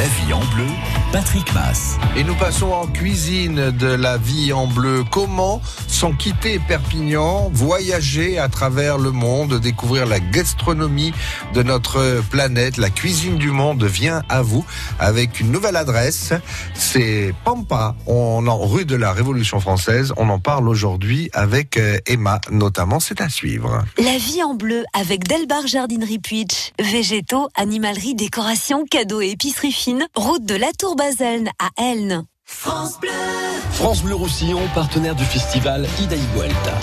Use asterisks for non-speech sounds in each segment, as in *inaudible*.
La vie en bleu, Patrick Mass. Et nous passons en cuisine de la vie en bleu. Comment, sans quitter Perpignan, voyager à travers le monde, découvrir la gastronomie de notre planète, la cuisine du monde vient à vous avec une nouvelle adresse. C'est Pampa, on en rue de la Révolution française. On en parle aujourd'hui avec euh, Emma, notamment. C'est à suivre. La vie en bleu avec Delbar Jardinerie Puitch. Végétaux, animalerie, décoration, cadeaux et épicerie fine. Route de la Tour Baselne à Elne. France Bleu. France Bleu Roussillon, partenaire du festival Ida Igualta.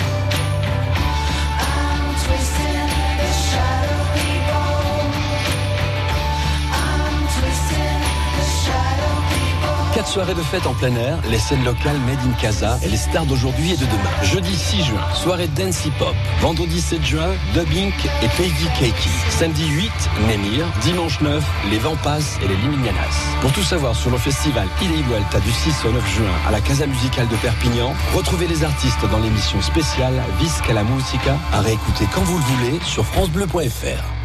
4 soirées de fête en plein air, les scènes locales Made in Casa et les stars d'aujourd'hui et de demain. Jeudi 6 juin, soirée dance hip-hop. Vendredi 7 juin, dubbing et Peggy Cakey. Samedi 8, Nemir. Dimanche 9, les Vampas et les Limignanas. Pour tout savoir sur le festival Il Alta du 6 au 9 juin à la Casa Musicale de Perpignan, retrouvez les artistes dans l'émission spéciale Visca la Musica à réécouter quand vous le voulez sur francebleu.fr.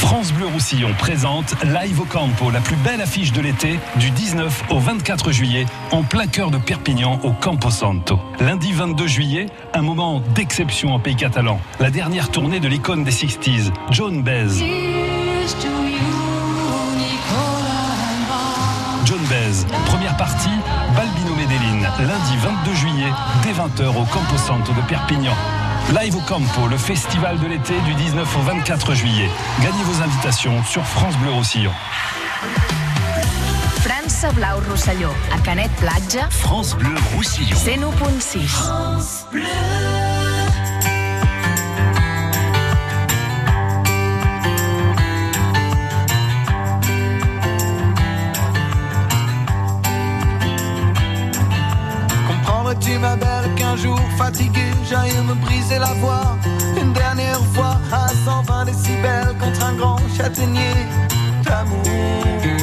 France Bleu Roussillon présente Live au Campo, la plus belle affiche de l'été, du 19 au 24 juillet, en plein cœur de Perpignan, au Campo Santo. Lundi 22 juillet, un moment d'exception en pays catalan. La dernière tournée de l'icône des 60s, John Bez. John Bez, première partie, Balbino Medellin, lundi 22 juillet, dès 20h au Campo Santo de Perpignan. Live au Campo, le festival de l'été du 19 au 24 juillet. Gagnez vos invitations sur France Bleu Roussillon. France Blau Roussillon, à Canet Platja. France Bleu Roussillon. 101.6. France Bleu. tu ma belle qu'un jour fatigué j'aille me briser la voix. Une dernière fois à 120 décibels contre un grand châtaignier d'amour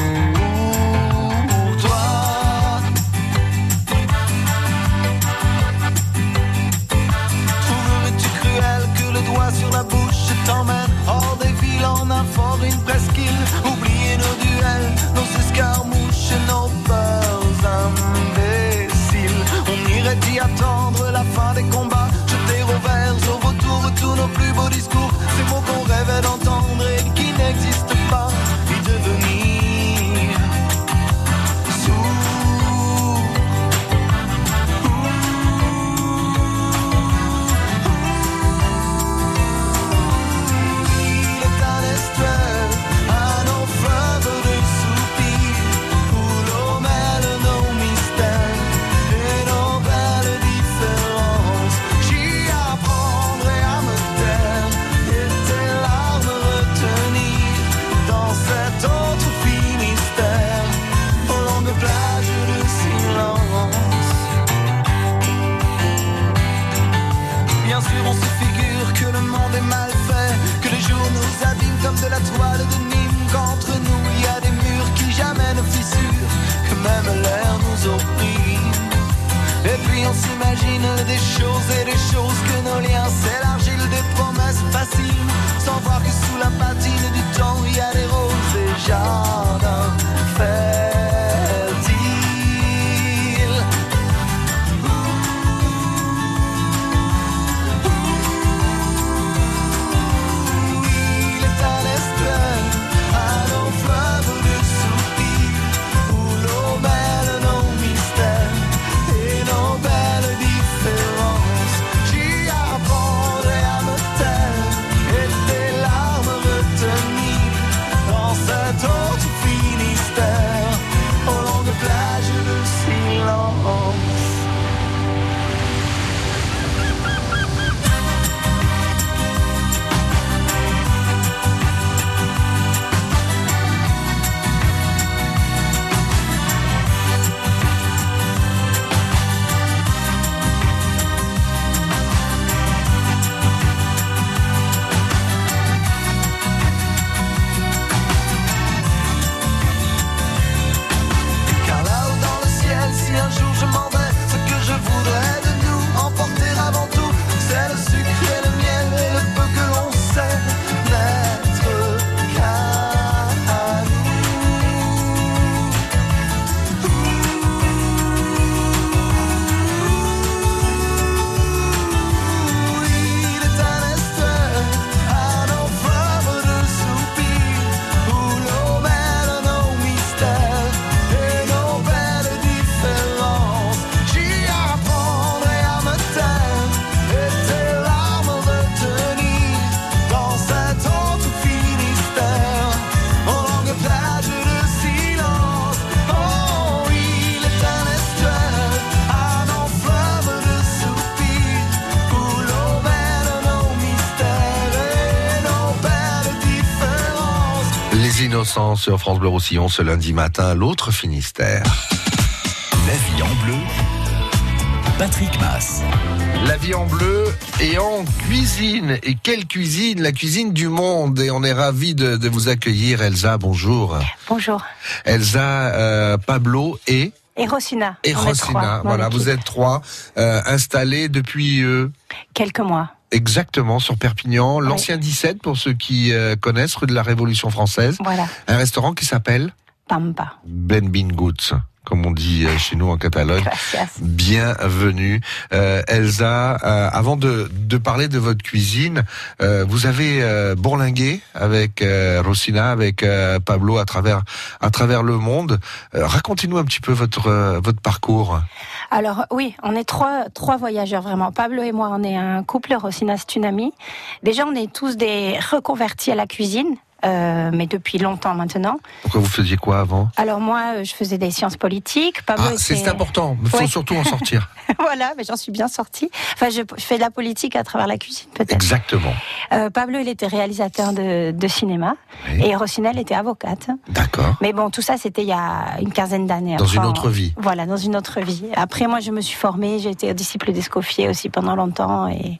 Innocent sur France Bleu Roussillon ce lundi matin, l'autre Finistère. La vie en bleu. Patrick Mass. La vie en bleu et en cuisine. Et quelle cuisine? La cuisine du monde. Et on est ravis de, de vous accueillir, Elsa. Bonjour. Bonjour. Elsa, euh, Pablo et? Et Rosina. et Rosina. Voilà, vous êtes trois euh, installés depuis euh, Quelques mois. Exactement sur Perpignan, l'ancien 17 pour ceux qui euh, connaissent, rue de la Révolution française. Voilà. Un restaurant qui s'appelle Pampa. Ben Binguts, comme on dit euh, chez nous en Catalogne. Gracias. Bienvenue. Euh, Elsa, euh, avant de, de parler de votre cuisine, euh, vous avez euh, bourlingué avec euh, Rosina, avec euh, Pablo à travers, à travers le monde. Euh, Racontez-nous un petit peu votre, votre parcours. Alors oui, on est trois, trois voyageurs vraiment. Pablo et moi, on est un couple. Rosina, c'est une amie. Déjà, on est tous des reconvertis à la cuisine. Euh, mais depuis longtemps maintenant. Pourquoi vous faisiez quoi avant Alors moi, euh, je faisais des sciences politiques. Pablo Ah, c'est était- c'est important. Il faut Ouais. surtout en sortir. *laughs* voilà, mais j'en suis bien sortie. Enfin, je, je fais de la politique à travers la cuisine, peut-être. Exactement. Euh, Pablo, il était réalisateur de, de cinéma Oui. et Rosina, elle était avocate. D'accord. Mais bon, tout ça, c'était il y a une quinzaine d'années. Dans une autre vie. Voilà, dans une autre vie. Après, moi, je me suis formée, j'ai été disciple d'Escoffier aussi pendant longtemps. Et,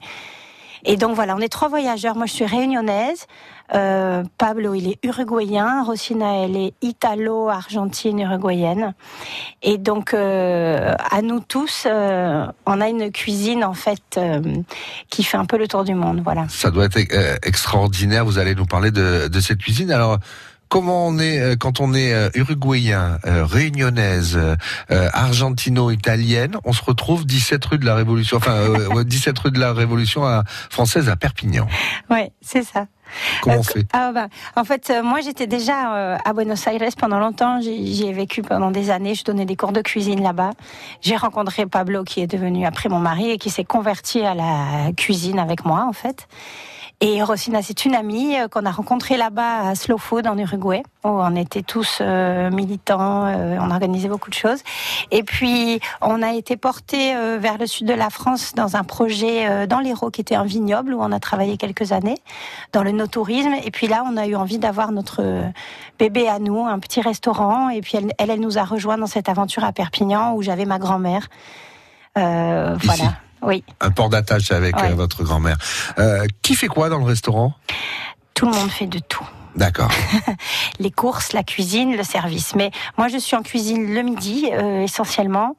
et donc voilà, on est trois voyageurs. Moi, je suis réunionnaise. Euh, Pablo, il est uruguayen. Rosina, elle est italo-argentine uruguayenne. Et donc, euh, à nous tous, euh, on a une cuisine en fait qui fait un peu le tour du monde. Voilà. Ça doit être extraordinaire. Vous allez nous parler de, de cette cuisine. Alors, comment on est euh, quand on est euh, uruguayen, euh, réunionnaise, argentino-italienne On se retrouve 17 rue de la Révolution, enfin euh, ouais, 17 rue de la Révolution à- française à Perpignan. Ouais, c'est ça. Comment on fait? ah bah, En fait, euh, moi j'étais déjà euh, à Buenos Aires pendant longtemps. J'y j'y ai vécu pendant des années. Je donnais des cours de cuisine là-bas. J'ai rencontré Pablo qui est devenu après mon mari et qui s'est converti à la cuisine avec moi en fait. Et Rosina, c'est une amie euh, qu'on a rencontrée là-bas à Slow Food en Uruguay, où on était tous euh, militants, euh, on organisait beaucoup de choses. Et puis, on a été portés euh, vers le sud de la France dans un projet dans l'Hérault qui était un vignoble où on a travaillé quelques années dans le no-tourisme. Et puis là, on a eu envie d'avoir notre bébé à nous, un petit restaurant. Et puis elle, elle, elle nous a rejoint dans cette aventure à Perpignan où j'avais ma grand-mère. Euh, voilà. Oui, Un port d'attache avec Ouais. euh, votre grand-mère. Euh, qui fait quoi dans le restaurant? Tout le monde fait de tout. D'accord. *laughs* les courses, la cuisine, le service. Mais moi, je suis en cuisine le midi, euh, essentiellement.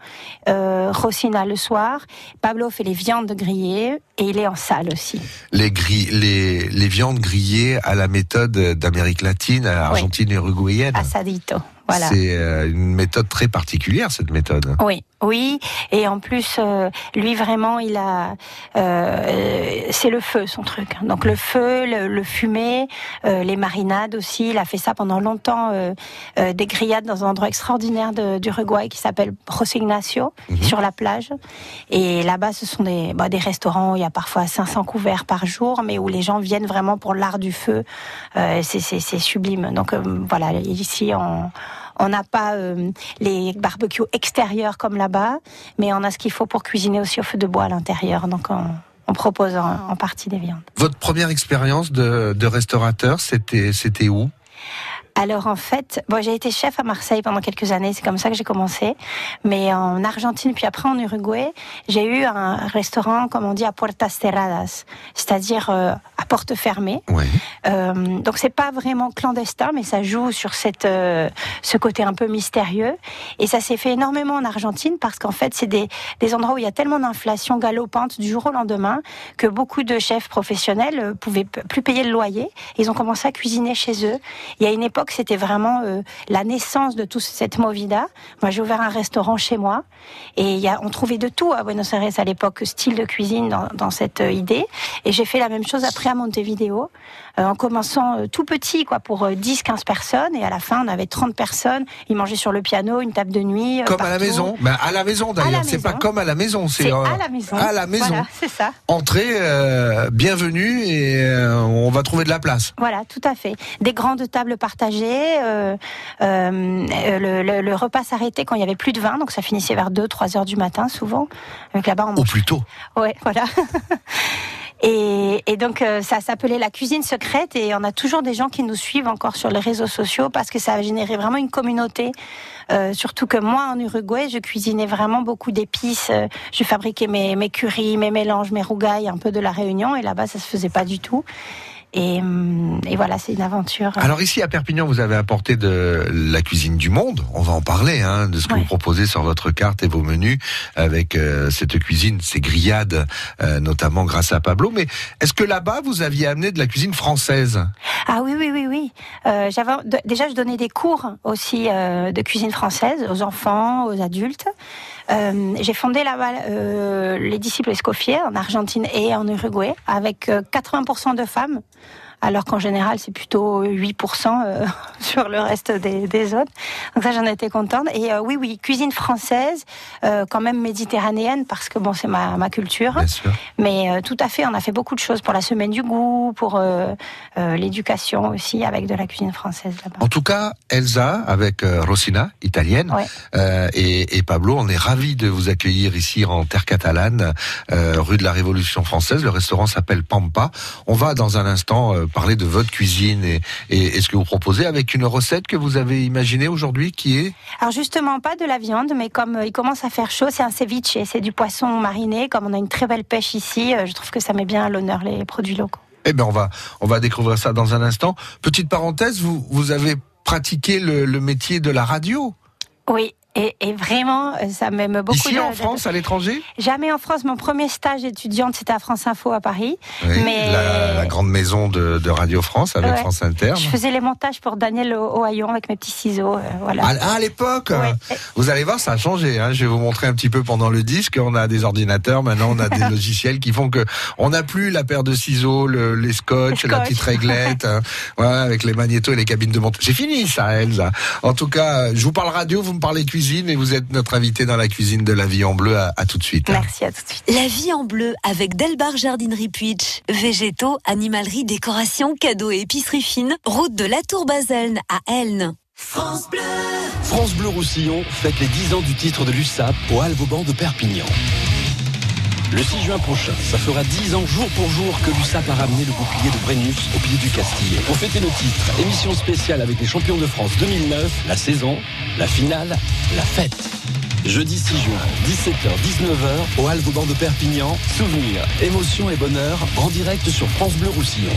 Euh, Rosina le soir. Pablo fait les viandes grillées et il est en salle aussi. Les, gris, les, les viandes grillées à la méthode d'Amérique latine, Argentine et uruguayenne. Asadito. Voilà. C'est euh, une méthode très particulière, cette méthode. Oui, oui, et en plus, euh, lui vraiment, il a, euh, c'est le feu son truc. Donc le feu, le, le fumé, euh, les marinades aussi. Il a fait ça pendant longtemps, euh, euh, des grillades dans un endroit extraordinaire d'Uruguay qui s'appelle José Ignacio, sur la plage. Et là-bas, ce sont des, bah, des restaurants où il y a parfois 500 couverts par jour, mais où les gens viennent vraiment pour l'art du feu. Euh, c'est- sublime. Donc euh, voilà, ici on on n'a pas euh, les barbecues extérieurs comme là-bas, mais on a ce qu'il faut pour cuisiner aussi au feu de bois à l'intérieur. Donc on, propose en, partie des viandes. Votre première expérience de, de restaurateur, c'était c'était où? Alors en fait, bon, j'ai été chef à Marseille pendant quelques années, c'est comme ça que j'ai commencé. Mais en Argentine, puis après en Uruguay, j'ai eu un restaurant, comme on dit, à puertas cerradas, c'est-à-dire euh, à porte fermée. Oui. Euh, donc c'est pas vraiment clandestin, mais ça joue sur cette euh, ce côté un peu mystérieux. Et ça s'est fait énormément en Argentine parce qu'en fait c'est des des endroits où il y a tellement d'inflation galopante du jour au lendemain que beaucoup de chefs professionnels euh, pouvaient plus payer le loyer. Ils ont commencé à cuisiner chez eux. Il y a une époque c'était vraiment euh, la naissance de toute cette movida. Moi j'ai ouvert un restaurant chez moi et y a, on trouvait de tout à Buenos Aires à l'époque, style de cuisine dans, dans cette euh, idée. Et j'ai fait la même chose après à Montevideo, euh, en commençant euh, tout petit, quoi, pour euh, 10-15 personnes. Et à la fin, on avait 30 personnes. Ils mangeaient sur le piano, une table de nuit. Comme à la maison ben, À la maison d'ailleurs, c'est pas comme à la maison, c'est à la maison. à la maison. Voilà, c'est ça. Entrée, bienvenue et on va trouver de la place. Voilà, tout à fait. Des grandes tables partagées. Euh, euh, le, le- le repas s'arrêtait quand il y avait plus de vin, donc ça finissait vers 2-3 heures du matin souvent. Donc là-bas, on Ou plutôt. Ouais, *laughs* voilà. Et, et donc euh, ça s'appelait la cuisine secrète et on a toujours des gens qui nous suivent encore sur les réseaux sociaux parce que ça a généré vraiment une communauté. Euh, surtout que moi en Uruguay, je cuisinais vraiment beaucoup d'épices. Euh, Je fabriquais mes, mes currys, mes mélanges, mes rougailles, un peu de la Réunion et là-bas ça se faisait pas du tout. Et, hum, et voilà, c'est une aventure. Alors ici à Perpignan, vous avez apporté de la cuisine du monde. On va en parler, hein, de ce que Ouais. vous proposez sur votre carte et vos menus avec euh, cette cuisine, ces grillades, euh, notamment grâce à Pablo. Mais est-ce que là-bas vous aviez amené de la cuisine française? Ah oui, oui, oui, oui. Euh, j'avais déjà je donnais des cours aussi euh, de cuisine française aux enfants, aux adultes. Euh, j'ai fondé là-bas euh, les disciples Escoffier en Argentine et en Uruguay avec euh, 80% de femmes. Alors qu'en général, c'est plutôt 8% euh, *laughs* sur le reste des, des zones. Donc ça, j'en étais contente. Et euh, oui, oui, cuisine française, euh, quand même méditerranéenne, parce que bon, c'est ma, ma culture. Bien sûr. Mais tout à fait, on a fait beaucoup de choses pour la semaine du goût, pour l'éducation aussi, avec de la cuisine française là-bas. En tout cas, Elsa avec Rosina, italienne, Ouais. euh, et, et Pablo, on est ravis de vous accueillir ici en terre catalane, euh, rue de la Révolution française. Le restaurant s'appelle Pampa. On va dans un instant parler de votre cuisine et, et, et ce que vous proposez avec une recette que vous avez imaginée aujourd'hui qui est Alors justement, pas de la viande, mais comme euh, il commence à faire chaud, c'est un ceviche, c'est du poisson mariné. Comme on a une très belle pêche ici, euh, je trouve que ça met bien à l'honneur les produits locaux. Eh bien, on va, on va découvrir ça dans un instant. Petite parenthèse, vous, vous avez pratiqué le, le métier de la radio? Oui. Et, et vraiment, euh, ça m'aime beaucoup. ici de- en de- France, à l'étranger Jamais en France. Mon premier stage étudiante, c'était à France Info à Paris. Oui, Mais- la, la grande maison de, de Radio France avec Ouais. France Inter. Je faisais les montages pour Daniel Ohaillon avec mes petits ciseaux. euh, voilà. Ah, à l'époque, Ouais. vous allez voir, ça a changé. Hein. Je vais vous montrer un petit peu pendant le disque. On a des ordinateurs, maintenant on a des *laughs* logiciels qui font que on n'a plus la paire de ciseaux, le- les scotch, la scotch. petite réglette, hein. voilà, avec les magnétos et les cabines de montage. C'est fini ça, Elsa. En tout cas, je vous parle radio, vous me parlez cuisine et vous êtes notre invité dans la cuisine de la vie en bleu. À, à tout de suite. Merci, à tout de suite. La vie en bleu avec Delbar Jardinerie Puitch. Végétaux, animalerie, décoration, cadeaux et épicerie fine. Route de la Tour Baselne à Elne. France Bleu Roussillon fête les 10 ans du titre de l'USAP au Alvauban de Perpignan. Le 6 juin prochain, ça fera 10 ans jour pour jour que l'USAP a ramené le bouclier de Brennus au pied du Castillet. Pour fêter le titre, émission spéciale avec les champions de France 2009, la saison, la finale, la fête. Jeudi 6 juin, 17h-19h, au Alvauban de Perpignan, souvenirs, émotions et bonheur en direct sur France Bleu Roussillon.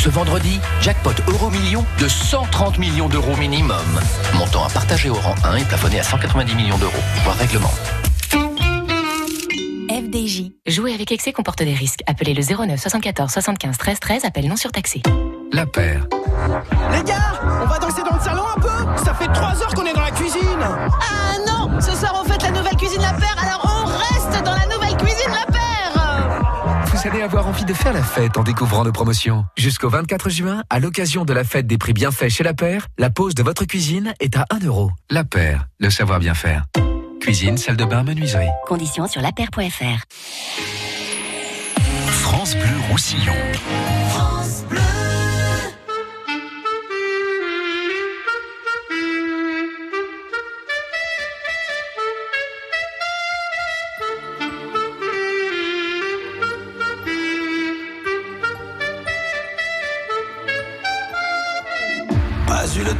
Ce vendredi, jackpot euro million de 130 millions d'euros minimum. Montant à partager au rang 1 et plafonné à 190 millions d'euros. Voir règlement. FDJ. Jouer avec excès comporte des risques. Appelez le 09 74 75 13 13. Appel non surtaxé. La paire. Les gars, on va danser dans le salon un peu? Ça fait trois heures qu'on est dans la cuisine Ah non Ce soir on fête la nouvelle cuisine La Paire, alors Vous allez avoir envie de faire la fête en découvrant nos promotions. Jusqu'au 24 juin, à l'occasion de la fête des prix bien faits chez La Paire, la pause de votre cuisine est à 1 euro. La Paire, le savoir bien faire. Cuisine, salle de bain, menuiserie. Conditions sur lapaire.fr. France Bleu Roussillon.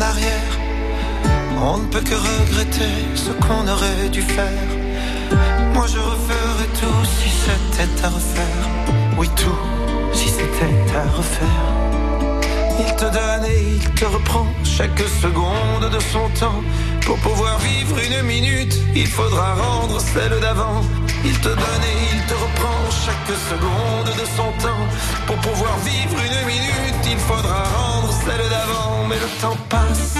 Arrière. On ne peut que regretter ce qu'on aurait dû faire. Moi je referais tout si c'était à refaire. Oui, tout si c'était à refaire. Il te donne et il te reprend chaque seconde de son temps. Pour pouvoir vivre une minute, il faudra rendre celle d'avant. Il te donne et il te reprend chaque seconde de son temps. Pour pouvoir vivre une minute, il faudra rendre celle d'avant. Mais le temps passe.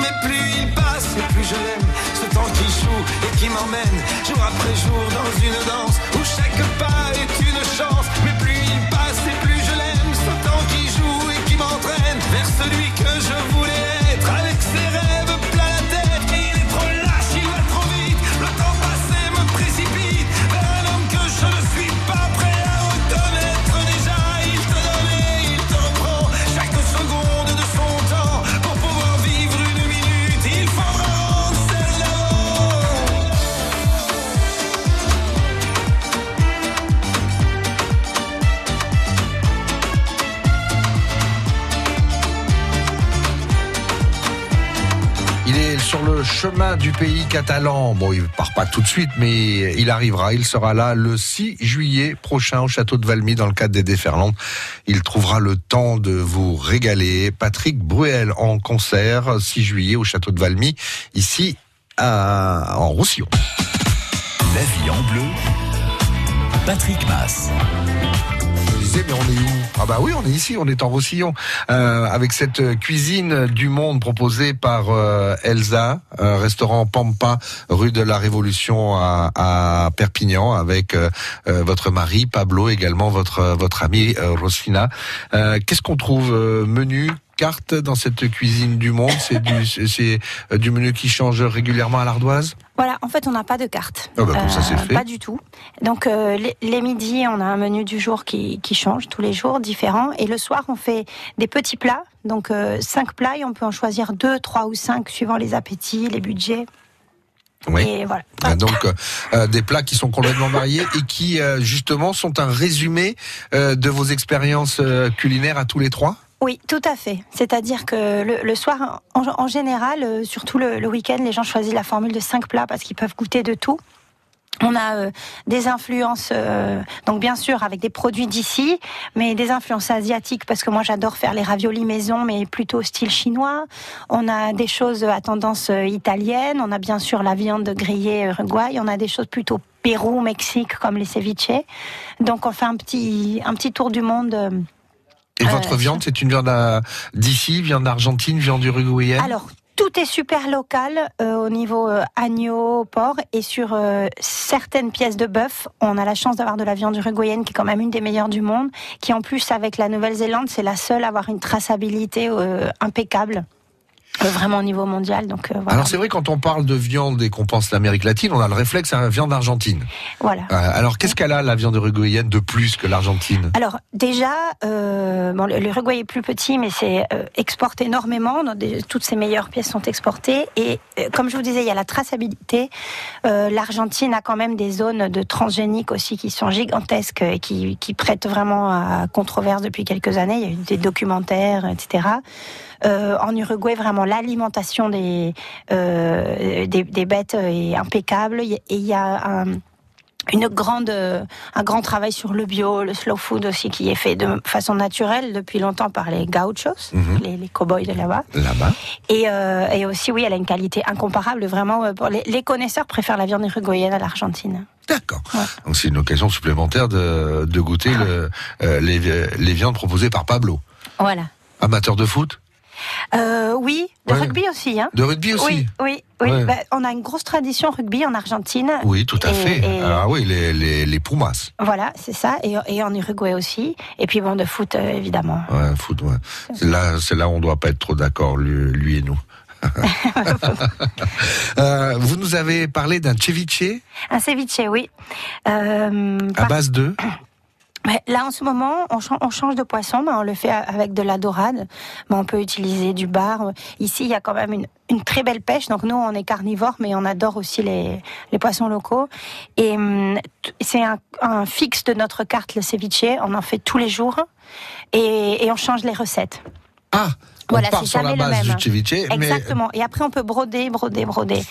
Mais plus il passe et plus je l'aime. Ce temps qui joue et qui m'emmène jour après jour dans une danse où chaque pas chemin du pays catalan. Bon, il part pas tout de suite, mais il arrivera. Il sera là le 6 juillet prochain au château de Valmy dans le cadre des Déferlantes. Il trouvera le temps de vous régaler. Patrick Bruel en concert 6 juillet au château de Valmy, ici à, en Roussillon. La vie en bleu. Patrick Mass. Mais on est où? Ah bah oui, on est ici, on est en Roussillon, euh, avec cette cuisine du monde proposée par euh, Elsa, un restaurant Pampa, rue de la Révolution à, à Perpignan, avec euh, euh, votre mari Pablo, également votre votre amie euh, Rosfina. Euh, Qu'est-ce qu'on trouve euh, menu? Carte dans cette cuisine du monde C'est du euh, du menu qui change régulièrement à l'ardoise? Voilà, en fait, on n'a pas de carte. Ah bah, comme ça, c'est fait. Pas du tout. Donc, euh, les, les midis, on a un menu du jour qui, qui change tous les jours, différent. Et le soir, on fait des petits plats. Donc, euh, cinq plats et on peut en choisir deux, trois ou cinq suivant les appétits, les budgets. Oui. Et voilà. Ah, Donc euh, euh, des plats qui sont complètement variés et qui euh, justement sont un résumé euh, de vos expériences euh, culinaires à tous les trois? Oui, tout à fait. C'est-à-dire que le, soir, en, général, euh, surtout le, week-end, les gens choisissent la formule de cinq plats parce qu'ils peuvent goûter de tout. On a euh, des influences, euh, donc bien sûr avec des produits d'ici, mais des influences asiatiques parce que moi j'adore faire les raviolis maison, mais plutôt style chinois. On a des choses à tendance italienne. On a bien sûr la viande grillée Uruguay. On a des choses plutôt Pérou, Mexique comme les ceviches. Donc on fait un petit un petit tour du monde. Et Euh, votre viande, c'est une viande d'ici, viande d'Argentine, viande uruguayenne Alors, tout est super local euh, au niveau euh, agneau, porc et sur euh, certaines pièces de bœuf, on a la chance d'avoir de la viande uruguayenne qui est quand même une des meilleures du monde, qui en plus avec la Nouvelle-Zélande, c'est la seule à avoir une traçabilité euh, impeccable. Euh, vraiment au niveau mondial, donc euh, voilà. Alors c'est vrai quand on parle de viande et qu'on pense l'Amérique latine, on a le réflexe à la viande argentine. voilà. Euh, alors qu'est-ce qu'elle a la viande uruguayenne de plus que l'Argentine? Alors déjà, euh, bon, l'Uruguay est plus petit, mais c'est euh, exporte énormément. Toutes ses meilleures pièces sont exportées. Et comme je vous disais, il y a la traçabilité. L'Argentine a quand même des zones de transgéniques aussi qui sont gigantesques et qui, qui prêtent vraiment à controverse depuis quelques années. Il y a eu des documentaires, etc. Euh, en Uruguay, vraiment l'alimentation des, euh, des des bêtes est impeccable. Et il y a un une grande, euh, un grand travail sur le bio, le slow food aussi, qui est fait de façon naturelle depuis longtemps par les gauchos, Mhm. les, les cow-boys de là-bas. Là-bas. Et, euh, et aussi, oui, elle a une qualité incomparable. Vraiment, les, les connaisseurs préfèrent la viande uruguayenne à l'Argentine. D'accord. Donc c'est une occasion supplémentaire de, de goûter le, euh, les, les viandes proposées par Pablo. Voilà. Amateur de foot Euh, oui, de Ouais. rugby aussi. Hein. De rugby aussi Oui, oui, oui. Ouais. Bah, on a une grosse tradition rugby en Argentine. Oui, tout à Et- fait. et- Ah oui, les, les, les Pumas. Voilà, c'est ça. Et, et en Uruguay aussi. Et puis bon, de foot, euh, évidemment. Ouais, foot, ouais. C'est là, c'est là où on doit pas être trop d'accord, lui, lui et nous. *laughs* Euh, vous nous avez parlé d'un ceviche Un ceviche, oui. Euh, à par- base de *clears throat* là, en ce moment, on, chan- on change de poisson, mais on le fait avec de la dorade. Mais on peut utiliser du bar. Ici, il y a quand même une, une très belle pêche. Donc nous, on est carnivore, mais on adore aussi les, les poissons locaux. Et hum, c'est un, un fixe de notre carte, le ceviche. On en fait tous les jours. Et, et on change les recettes. Ah on Voilà, c'est sur la jamais le base même. du ceviche, mais Exactement. Et après, on peut broder, broder, broder.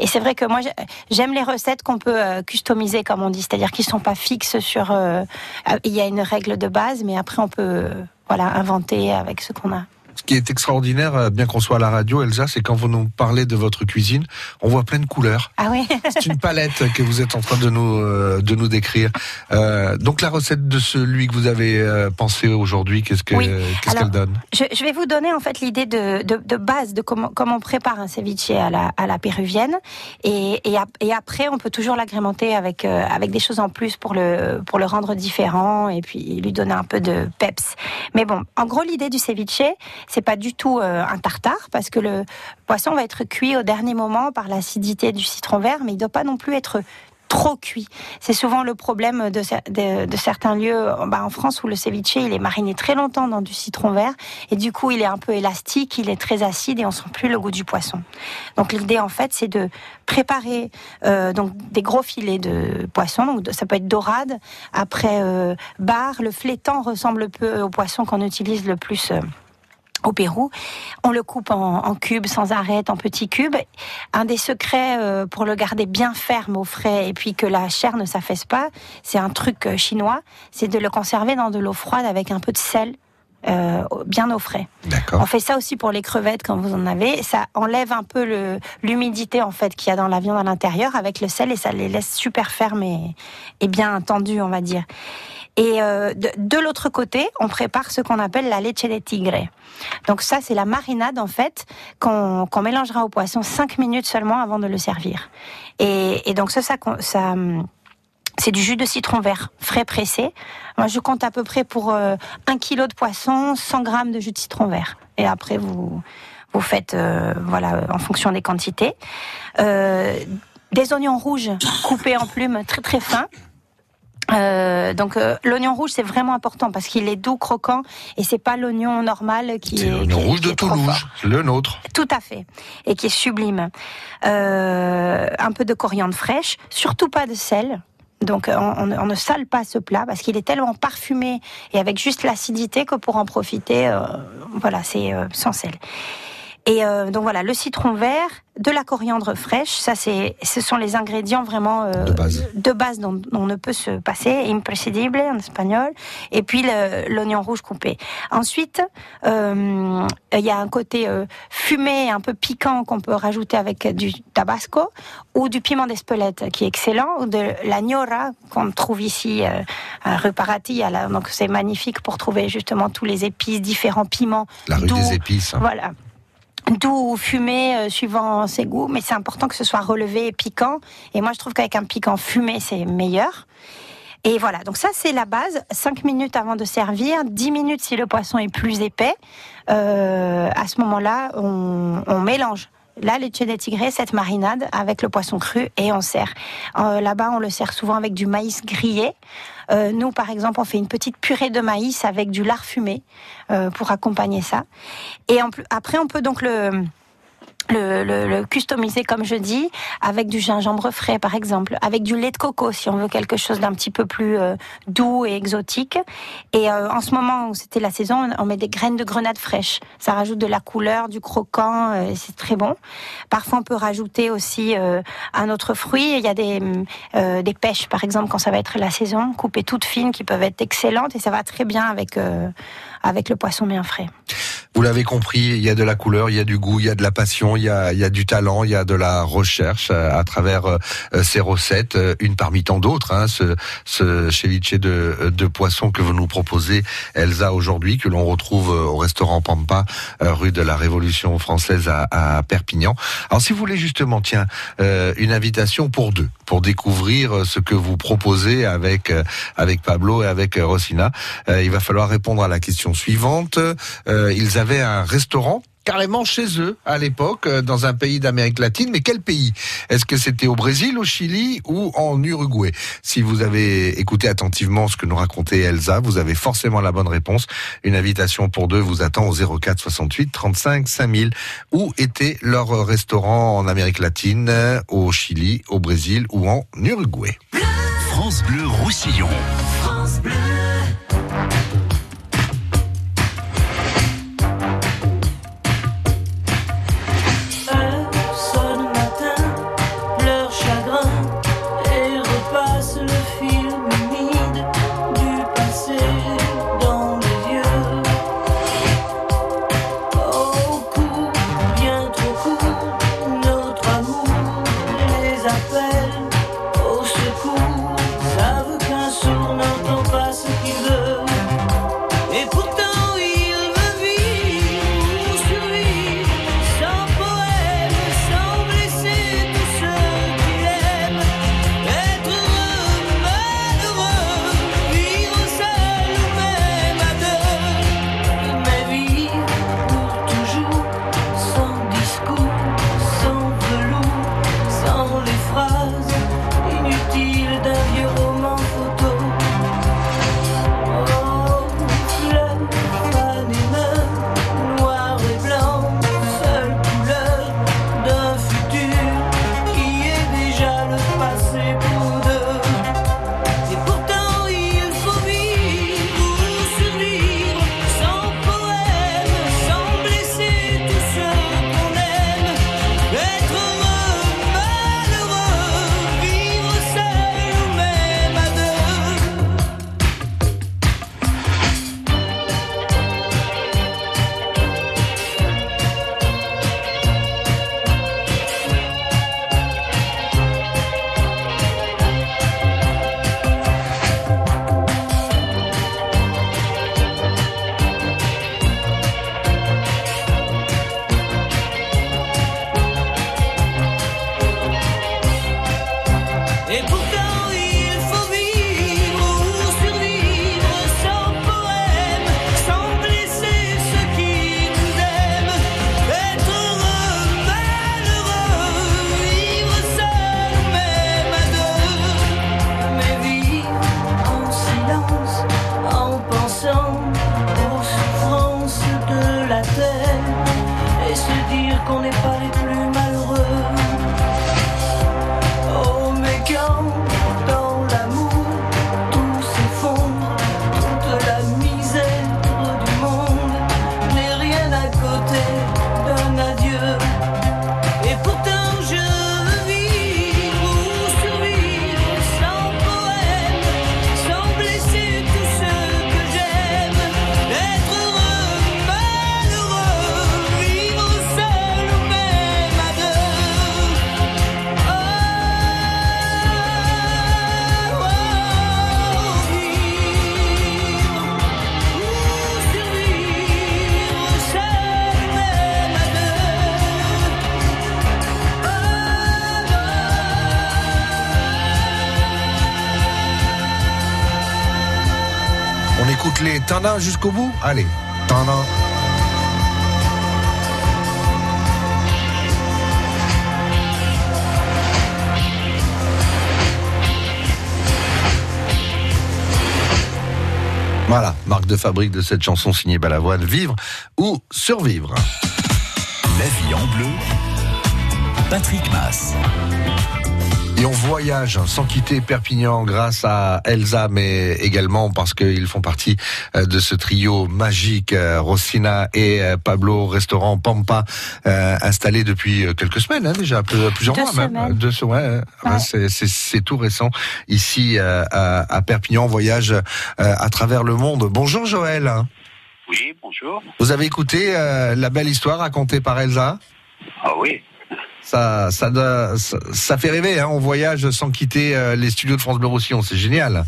Et c'est vrai que moi, j'ai- j'aime les recettes qu'on peut euh, customiser, comme on dit, c'est-à-dire qu'ils sont pas fixes sur. euh, euh, Il y a une règle de base, mais après, on peut, voilà, inventer avec ce qu'on a. ce qui est extraordinaire, euh, bien qu'on soit à la radio, Elsa, c'est quand vous nous parlez de votre cuisine, on voit plein de couleurs. Ah oui. C'est une palette que vous êtes en train de nous euh, de nous décrire. Euh, donc la recette de celui que vous avez euh, pensé aujourd'hui, qu'est-ce que Oui. qu'est-ce qu'elle donne Je, je vais vous donner en fait l'idée de, de, de base de comment, comment on prépare un ceviche à la, à la péruvienne et, et, ap- et après on peut toujours l'agrémenter avec avec des choses en plus pour le pour le rendre différent et puis lui donner un peu de peps. Mais bon, en gros l'idée du ceviche c'est pas du tout euh, un tartare parce que le poisson va être cuit au dernier moment par l'acidité du citron vert, mais il doit pas non plus être trop cuit. C'est souvent le problème de, cer- de, de certains lieux bah, en France où le ceviche il est mariné très longtemps dans du citron vert et du coup il est un peu élastique, il est très acide et on sent plus le goût du poisson. Donc l'idée en fait c'est de préparer euh, donc des gros filets de poisson, donc ça peut être dorade. Après euh, bar, le flétan ressemble peu au poisson qu'on utilise le plus. euh, au Pérou. On le coupe en, en cubes sans arrêt, en petits cubes. Un des secrets euh, pour le garder bien ferme au frais et puis que la chair ne s'affaisse pas, c'est un truc euh, chinois, c'est de le conserver dans de l'eau froide avec un peu de sel. euh, bien au frais. On fait ça aussi pour les crevettes quand vous en avez. Ça enlève un peu l'humidité en fait qu'il y a dans la viande à l'intérieur avec le sel et ça les laisse super fermes et, et bien tendues, on va dire. Et euh, de, de l'autre côté, on prépare ce qu'on appelle la leche de tigre. Donc ça, c'est la marinade en fait qu'on qu'on mélangera au poisson 5 minutes seulement avant de le servir. Et, et donc ça, ça, ça hum, c'est du jus de citron vert frais pressé. Moi, je compte à peu près pour euh, un kilo de poisson, 100 grammes de jus de citron vert. Et après, vous vous faites euh, voilà en fonction des quantités. Euh, des oignons rouges coupés en plumes très très fins. Euh, donc euh, l'oignon rouge c'est vraiment important parce qu'il est doux croquant et c'est pas l'oignon normal qui C'est est l'oignon est- rouge qui de est. Toulouse, le nôtre. Tout à fait. Et qui est sublime. Euh, un peu de coriandre fraîche, surtout pas de sel. Donc on, on- on ne sale pas ce plat parce qu'il est tellement parfumé et avec juste l'acidité que pour en profiter, euh, voilà, c'est euh, sans sel. Et euh, donc voilà, le citron vert, de la coriandre fraîche, ça c'est, ce sont les ingrédients vraiment euh, De base. de base dont on ne peut se passer, imprescindible en espagnol, et puis l'oignon rouge coupé. Ensuite, euh, il y a un côté euh, fumé, un peu piquant qu'on peut rajouter avec du tabasco ou du piment d'Espelette qui est excellent, ou de la gnora qu'on trouve ici euh, à rue Parati. à la- Donc c'est magnifique pour trouver justement tous les épices, différents piments. La rue des épices. hein. Voilà doux ou fumé euh, suivant ses goûts, mais c'est important que ce soit relevé et piquant. Et moi, je trouve qu'avec un piquant fumé, c'est meilleur. Et voilà, donc ça c'est la base. 5 minutes avant de servir, 10 minutes si le poisson est plus épais. Euh, à ce moment-là, on, on mélange la leche de tigre, cette marinade avec le poisson cru et on sert. Euh, Là-bas, on le sert souvent avec du maïs grillé. Euh, nous, par exemple, on fait une petite purée de maïs avec du lard fumé euh, pour accompagner ça. Et après, on peut donc le le, le, le customiser comme je dis, avec du gingembre frais par exemple, avec du lait de coco si on veut quelque chose d'un petit peu plus euh, doux et exotique. Et euh, en ce moment où c'était la saison, on met des graines de grenade fraîches. Ça rajoute de la couleur, du croquant, euh, c'est très bon. Parfois on peut rajouter aussi euh, un autre fruit. Il y a des, euh, des pêches par exemple quand ça va être la saison, coupées toutes fines qui peuvent être excellentes et ça va très bien avec, euh, avec le poisson bien frais. Vous l'avez compris, il y a de la couleur, il y a du goût, il y a de la passion, il y a, il y a du talent, il y a de la recherche euh, à travers euh, ces recettes, euh, une parmi tant d'autres, hein, ce, ce ceviche de, de poisson que vous nous proposez, Elsa, aujourd'hui, que l'on retrouve euh, au restaurant Pampa, euh, rue de la Révolution française à, à Perpignan. Alors si vous voulez justement, tiens, euh, une invitation pour deux, pour découvrir euh, ce que vous proposez avec, euh, avec Pablo et avec euh, Rosina, euh, il va falloir répondre à la question suivante. Euh, ils avaient un restaurant carrément chez eux à l'époque euh, dans un pays d'Amérique latine. Mais quel pays? Est-ce que c'était au Brésil, au Chili ou en Uruguay? Si vous avez écouté attentivement ce que nous racontait Elsa, vous avez forcément la bonne réponse. Une invitation pour deux vous attend au 04 68 35 5000. Où était leur restaurant en Amérique latine, au Chili, au Brésil ou en Uruguay? France Bleu Roussillon. France Bleu. Tendins jusqu'au bout? Allez, tendins. Voilà, marque de fabrique de cette chanson signée Balavoine, Vivre ou Survivre. La vie en bleu Patrick Mass. Et on voyage sans quitter Perpignan grâce à Elsa, mais également parce qu'ils font partie euh, de ce trio magique, euh, Rossina et euh, Pablo, restaurant Pampa, installé depuis quelques semaines hein, déjà, plus- plusieurs Deux mois même. semaines. Deux se- ouais, ouais, Ouais. c'est- c'est c'est tout récent ici euh, à, à Perpignan. On voyage euh, à travers le monde. Bonjour Joël. Oui, bonjour. Vous avez écouté euh, la belle histoire racontée par Elsa? Ah oui, ça, ça, ça fait rêver, hein, on voyage sans quitter euh, les studios de France Bleu Roussillon, c'est génial.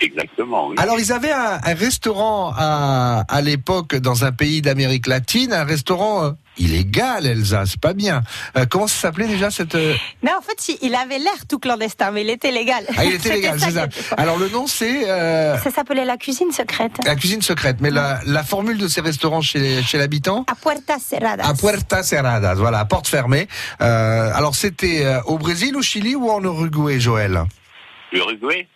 Exactement. Oui. Alors ils avaient un, un restaurant à, à l'époque dans un pays d'Amérique latine, un restaurant euh, illégal, Elsa, c'est pas bien. Euh, comment ça s'appelait déjà cette... euh, Mais en fait, il avait l'air tout clandestin, mais il était légal. Ah, il était *laughs* légal, c'est ça. Alors le nom c'est... euh, Ça s'appelait la cuisine secrète. la cuisine secrète, mais la, la formule de ces restaurants chez, chez l'habitant À Puertas Cerradas. À Puerta Cerradas, voilà, à porte fermée. Euh, alors c'était euh, au Brésil, au Chili ou en Uruguay, Joël? Uruguay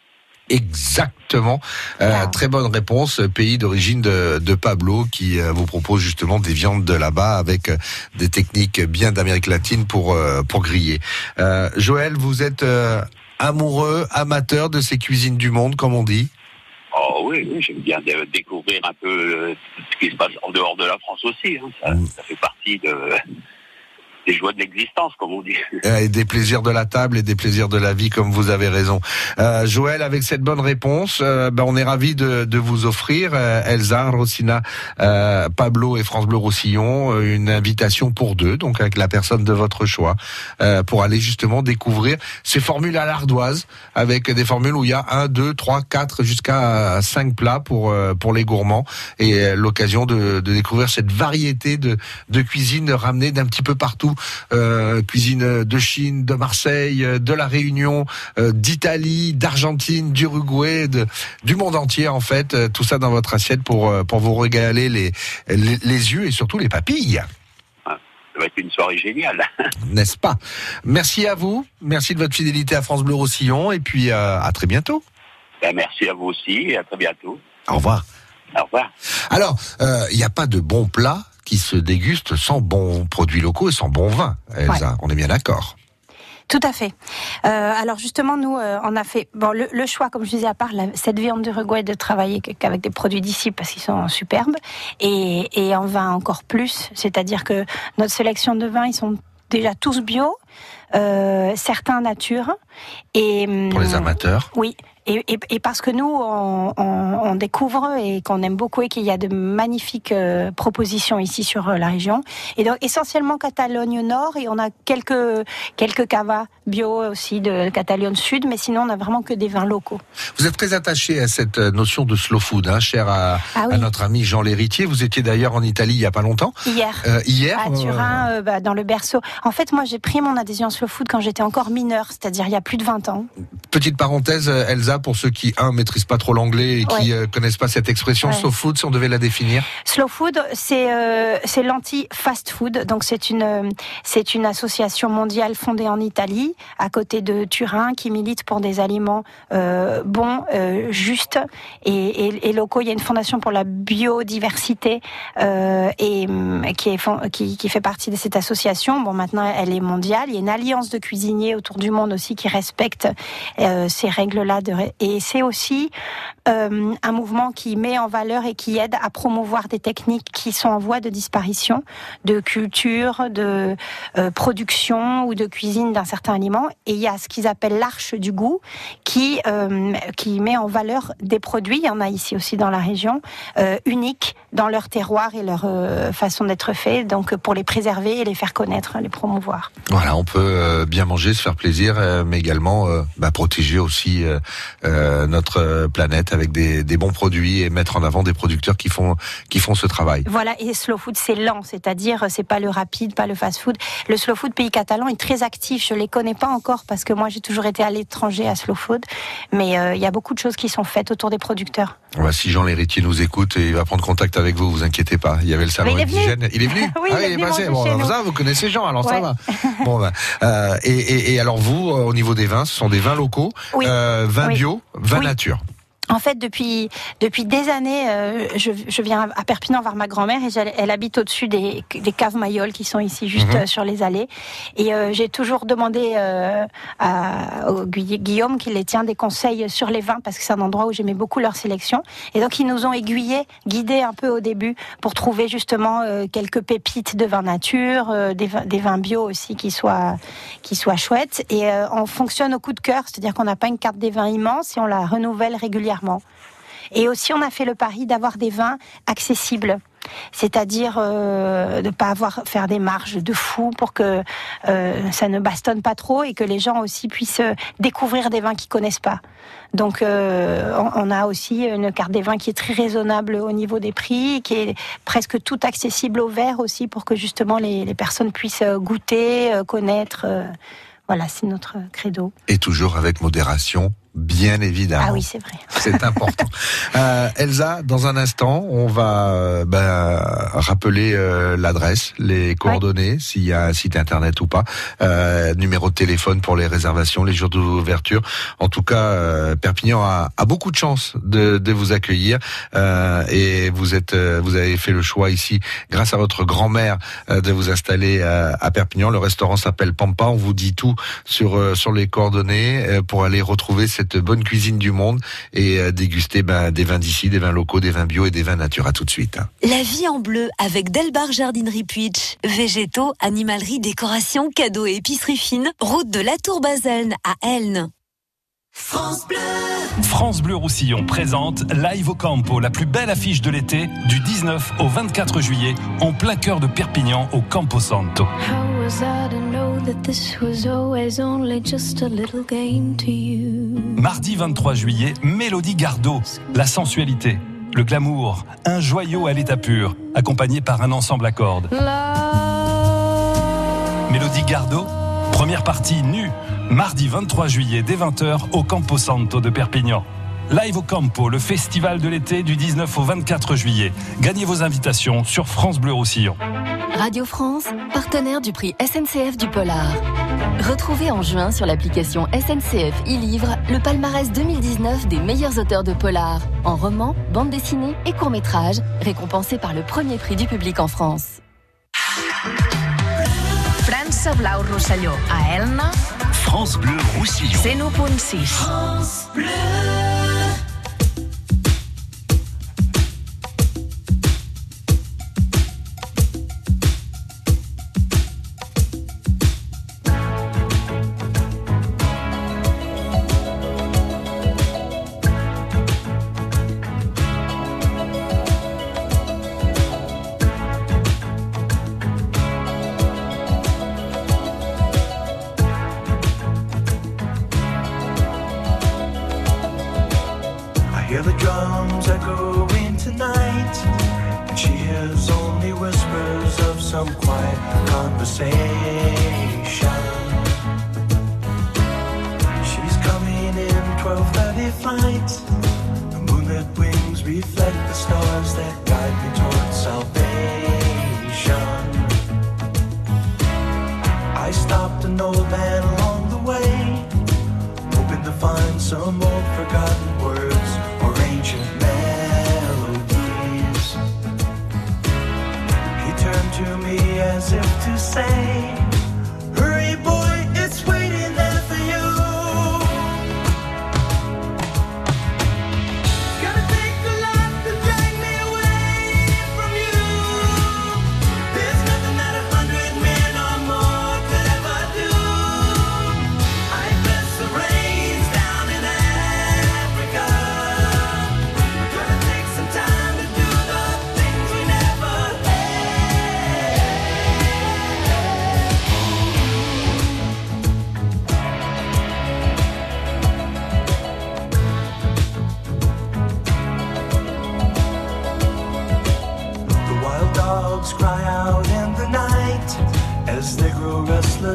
Exactement. Euh, très bonne réponse. Pays d'origine de, de Pablo qui euh, vous propose justement des viandes de là-bas avec euh, des techniques bien d'Amérique latine pour euh, pour griller. Euh, Joël, vous êtes euh, amoureux, amateur de ces cuisines du monde, comme on dit? Oh oui, oui j'aime bien dé- découvrir un peu euh, ce qui se passe en dehors de la France aussi. hein. Ça, Mm. ça fait partie de, des joies de l'existence, comme on dit. *laughs* Et des plaisirs de la table et des plaisirs de la vie, comme vous avez raison. Euh, Joël, avec cette bonne réponse, euh, ben, on est ravi de, de vous offrir, euh, Elsa, Rossina, euh, Pablo et France Bleu Roussillon, euh, une invitation pour deux, donc avec la personne de votre choix, pour aller justement découvrir ces formules à l'ardoise, avec des formules où il y a un, deux, trois, quatre, jusqu'à cinq plats pour pour les gourmands, et l'occasion de, de découvrir cette variété de, de cuisine ramenée d'un petit peu partout euh, cuisine de Chine, de Marseille, euh, de la Réunion, euh, d'Italie, d'Argentine, d'Uruguay, du monde entier en fait. Euh, tout ça dans votre assiette pour pour vous régaler les, les les yeux et surtout les papilles, Ça va être une soirée géniale. *laughs* n'est-ce pas? Merci à vous, merci de votre fidélité à France Bleu Roussillon et puis à très bientôt. Ben, merci à vous aussi et à très bientôt. Au revoir. Au revoir. Alors, euh, il n'y a pas de bon plat qui se déguste sans bons produits locaux et sans bon vin, Elsa. On est bien d'accord. Tout à fait. Euh, alors justement, nous, euh, on a fait bon le, le choix, comme je disais, à part la- cette viande d'Uruguay, de travailler qu- qu'avec des produits d'ici parce qu'ils sont superbes, et, et en vin encore plus. C'est-à-dire que notre sélection de vins, ils sont déjà tous bio, euh, certains nature, et Pour les hum, amateurs. oui, et, et- et parce que nous, on, on- on découvre et qu'on aime beaucoup et qu'il y a de magnifiques euh, propositions ici sur euh, la région. Et donc essentiellement Catalogne Nord et on a quelques quelques cavas bio aussi de Catalogne Sud, mais sinon on a vraiment que des vins locaux. Vous êtes très attaché à cette euh, notion de slow food, hein, cher à, Ah oui. à notre ami Jean Lhéritier. Vous étiez d'ailleurs en Italie il y a pas longtemps. Hier. Euh, hier. À Turin, bah, dans le berceau. En fait, moi, j'ai pris mon adhésion Slow Food quand j'étais encore mineure, c'est-à-dire il y a plus de 20 ans. Petite parenthèse, euh, Pour ceux qui, un, maîtrisent pas trop l'anglais et qui Ouais. euh, connaissent pas cette expression, Ouais. slow food, si on devait la définir. Slow Food, c'est euh, c'est l'anti-fast food. Donc c'est une euh, c'est une association mondiale fondée en Italie, à côté de Turin, qui milite pour des aliments euh, bons, euh, justes et, et, et locaux. Il y a une fondation pour la biodiversité et hum, qui est qui, qui fait partie de cette association. Bon, maintenant elle est mondiale. Il y a une alliance de cuisiniers autour du monde aussi qui respecte euh, ces règles-là. De... Et c'est aussi euh, un mouvement qui met en valeur et qui aide à promouvoir des techniques qui sont en voie de disparition, de culture, de euh, production ou de cuisine d'un certain aliment. Et il y a ce qu'ils appellent l'arche du goût, qui euh, qui met en valeur des produits. Il y en a ici aussi dans la région, uniques dans leur terroir et leur façon d'être fait. Donc pour les préserver et les faire connaître, les promouvoir. Voilà, on peut bien manger, se faire plaisir, mais également bah, protéger aussi euh, euh, notre euh, planète avec des, des bons produits et mettre en avant des producteurs qui font qui font ce travail. Voilà, et slow food, c'est lent, c'est-à-dire c'est pas le rapide, pas le fast food. Le slow food pays catalan est très actif. Je les connais pas encore parce que moi j'ai toujours été à l'étranger à slow food, mais euh, il y a beaucoup de choses qui sont faites autour des producteurs. Si Jean Lhéritier nous écoute, il va prendre contact avec vous, vous inquiétez pas. Il y avait le salon il est venu. indigène. Il est venu *laughs* Oui, Ah, il est venu passé. Bon, chez ça, vous connaissez Jean, alors ça va. *laughs* Bon, bah, euh, et, et, et alors vous, euh, au niveau des vins, ce sont des vins locaux, Oui. euh, vins Oui. bio, Oui. nature. En fait, depuis depuis des années, euh, je, je viens à Perpignan voir ma grand-mère et elle habite au-dessus des, des caves Mayol qui sont ici juste Mhm. euh, sur les allées. Et euh, j'ai toujours demandé euh, à au Guillaume qui les tient des conseils sur les vins parce que c'est un endroit où j'aimais beaucoup leur sélection. Et donc ils nous ont aiguillés, guidés un peu au début pour trouver justement euh, quelques pépites de vin nature, euh, des, vins, des vins bio aussi qui soient qui soient chouettes. Et euh, on fonctionne au coup de cœur, c'est-à-dire qu'on n'a pas une carte des vins immense et on la renouvelle régulièrement. Et aussi, on a fait le pari d'avoir des vins accessibles. C'est-à-dire euh, de pas avoir faire des marges de fou pour que euh, ça ne bastonne pas trop et que les gens aussi puissent euh, découvrir des vins qu'ils connaissent pas. Donc on, a aussi une carte des vins qui est très raisonnable au niveau des prix, qui est presque tout accessible au verre aussi pour que justement les, les personnes puissent goûter, connaître. voilà, c'est notre credo. Et toujours avec modération, bien évidemment. Ah oui, c'est vrai. *laughs* C'est important. Euh, Elsa, dans un instant, on va euh, ben, rappeler euh, l'adresse, les coordonnées, s'il y a un site internet ou pas, euh, numéro de téléphone pour les réservations, les jours d'ouverture. En tout cas, euh, Perpignan a, a beaucoup de chance de, de vous accueillir euh, et vous êtes, euh, vous avez fait le choix ici, grâce à votre grand-mère, euh, de vous installer euh, à Perpignan. Le restaurant s'appelle Pampa. On vous dit tout sur euh, sur les coordonnées euh, pour aller retrouver cette bonne cuisine du monde et euh, déguster ben, des vins d'ici, des vins locaux, des vins bio et des vins nature. À tout de suite. hein. La vie en bleu avec Delbar Jardinerie Puitch. Végétaux, animalerie, décoration, cadeaux et épicerie fine. Route de la Tour Baselne à Elne. France Bleu. France Bleu Roussillon présente Live au Campo, la plus belle affiche de l'été, du 19 au 24 juillet, en plein cœur de Perpignan, au Campo Santo. How was I to know that this was always only just a little game to you? Mardi 23 juillet, Mélodie Gardot, la sensualité, le glamour, un joyau à l'état pur, accompagné par un ensemble à cordes. Mélodie Gardot, première partie nue, mardi 23 juillet dès 20h au Campo Santo de Perpignan. Live au Campo, le festival de l'été du 19 au 24 juillet. Gagnez vos invitations sur France Bleu Roussillon. Radio France, partenaire du prix SNCF du Polar. Retrouvez en juin sur l'application SNCF e-Livre le palmarès 2019 des meilleurs auteurs de polar, en roman, bande dessinée et court-métrage, récompensés par le premier prix du public en France. França Blau Rosselló, a Elna, France Bleu Roussillon. 101.6. France Bleu.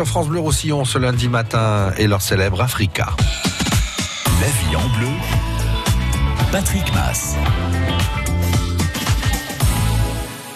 Sur France Bleu Roussillon ce lundi matin et leur célèbre Africa. La vie en bleu. Patrick Mass.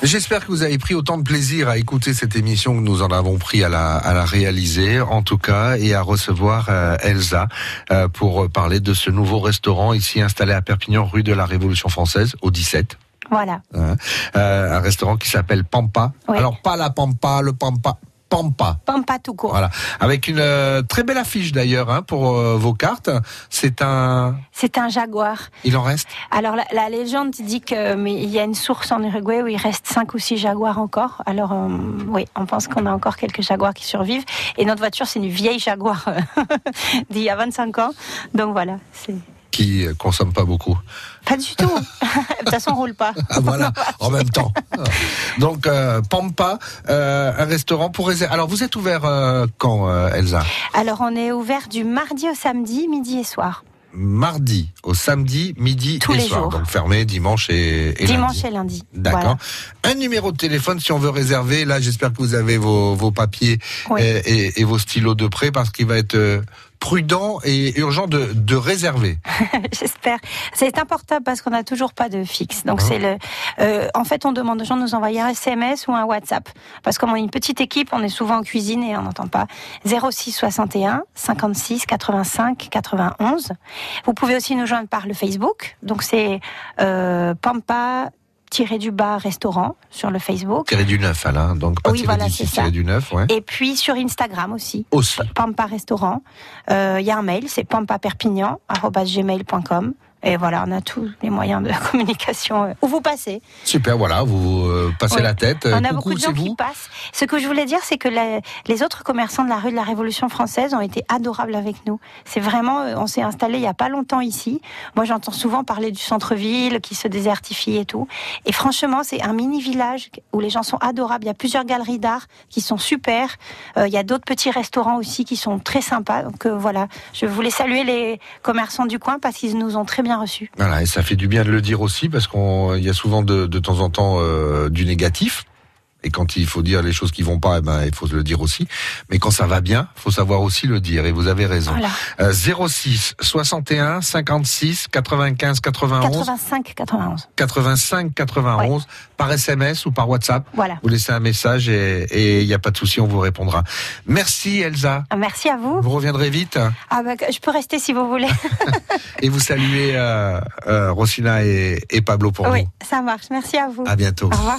J'espère que vous avez pris autant de plaisir à écouter cette émission que nous en avons pris à la, à la réaliser, en tout cas, et à recevoir euh, Elsa euh, pour parler de ce nouveau restaurant ici installé à Perpignan, rue de la Révolution française, au 17. Voilà. hein. Euh, un restaurant qui s'appelle Pampa. Oui. Alors pas la Pampa, le Pampa, Pampa. Pampa tout court. Voilà, avec une euh, très belle affiche d'ailleurs hein, pour euh, vos cartes. C'est un, C'est un jaguar. il en reste. Alors la, la légende dit que mais il y a une source en Uruguay où il reste cinq ou six jaguars encore. Alors euh, oui, on pense qu'on a encore quelques jaguars qui survivent. Et notre voiture, c'est une vieille jaguar *laughs* d'il y a 25 ans. Donc voilà, c'est qui euh, consomme pas beaucoup. pas du tout. *laughs* De toute façon, on roule pas. Ah, voilà, en même temps. *laughs* Donc euh, Pampa, euh, un restaurant pour réserver. Alors vous êtes ouvert euh, quand, Elsa? Alors on est ouvert du mardi au samedi, midi et soir. Mardi au samedi, midi Tous et les soir. jours. Donc fermé dimanche et, et Dimanche lundi. et lundi. D'accord. Voilà. Un numéro de téléphone si on veut réserver. Là, j'espère que vous avez vos, vos papiers Oui. et, et- et vos stylos de près parce qu'il va être prudent et urgent de, de réserver. *laughs* J'espère. C'est important parce qu'on n'a toujours pas de fixe. Donc Ah. c'est le. euh, en fait, on demande aux gens de nous envoyer un SMS ou un WhatsApp parce que comme on est une petite équipe, on est souvent en cuisine et on n'entend pas. 06 61 56 85 91. Vous pouvez aussi nous joindre par le Facebook. Donc c'est euh, Pampa tiré du bas restaurant sur le Facebook. Tiré du 9, Alain. Donc pas Oui, tiré voilà, c'est 6, ça. du 9, ouais. Et puis sur Instagram aussi. Aussi. Pampa Restaurant. Euh, Il y a un mail, c'est pampaperpignan.com. Et voilà, on a tous les moyens de *laughs* communication euh, où vous passez. Super, voilà, vous euh, passez Oui. la tête. Euh, On a coucou, beaucoup de gens qui passent. Ce que je voulais dire, c'est que les, les autres commerçants de la rue de la Révolution française ont été adorables avec nous. C'est vraiment, on s'est installé il y a pas longtemps ici. Moi, j'entends souvent parler du centre-ville qui se désertifie et tout. Et franchement, c'est un mini village où les gens sont adorables. Il y a plusieurs galeries d'art qui sont super. Euh, il y a d'autres petits restaurants aussi qui sont très sympas. Donc euh, voilà, je voulais saluer les commerçants du coin parce qu'ils nous ont très bien reçus. Voilà, et ça fait du bien de le dire aussi parce qu'il y a souvent de, de temps en temps euh, du négatif. Et quand il faut dire les choses qui vont pas, eh ben, il faut le dire aussi. Mais quand ça va bien, faut savoir aussi le dire. Et vous avez raison. Voilà. Euh, 06 61 56 95 91 85, 91. 85 91 par SMS ou par WhatsApp. Voilà. Vous laissez un message et il n'y a pas de souci, on vous répondra. Merci Elsa. Ah, Merci à vous. Vous reviendrez vite Ah bah, je peux rester si vous voulez. *laughs* *laughs* et vous saluez euh, euh, Rosina et, et Pablo pour oui, ça marche. Merci à vous. À bientôt. Au revoir.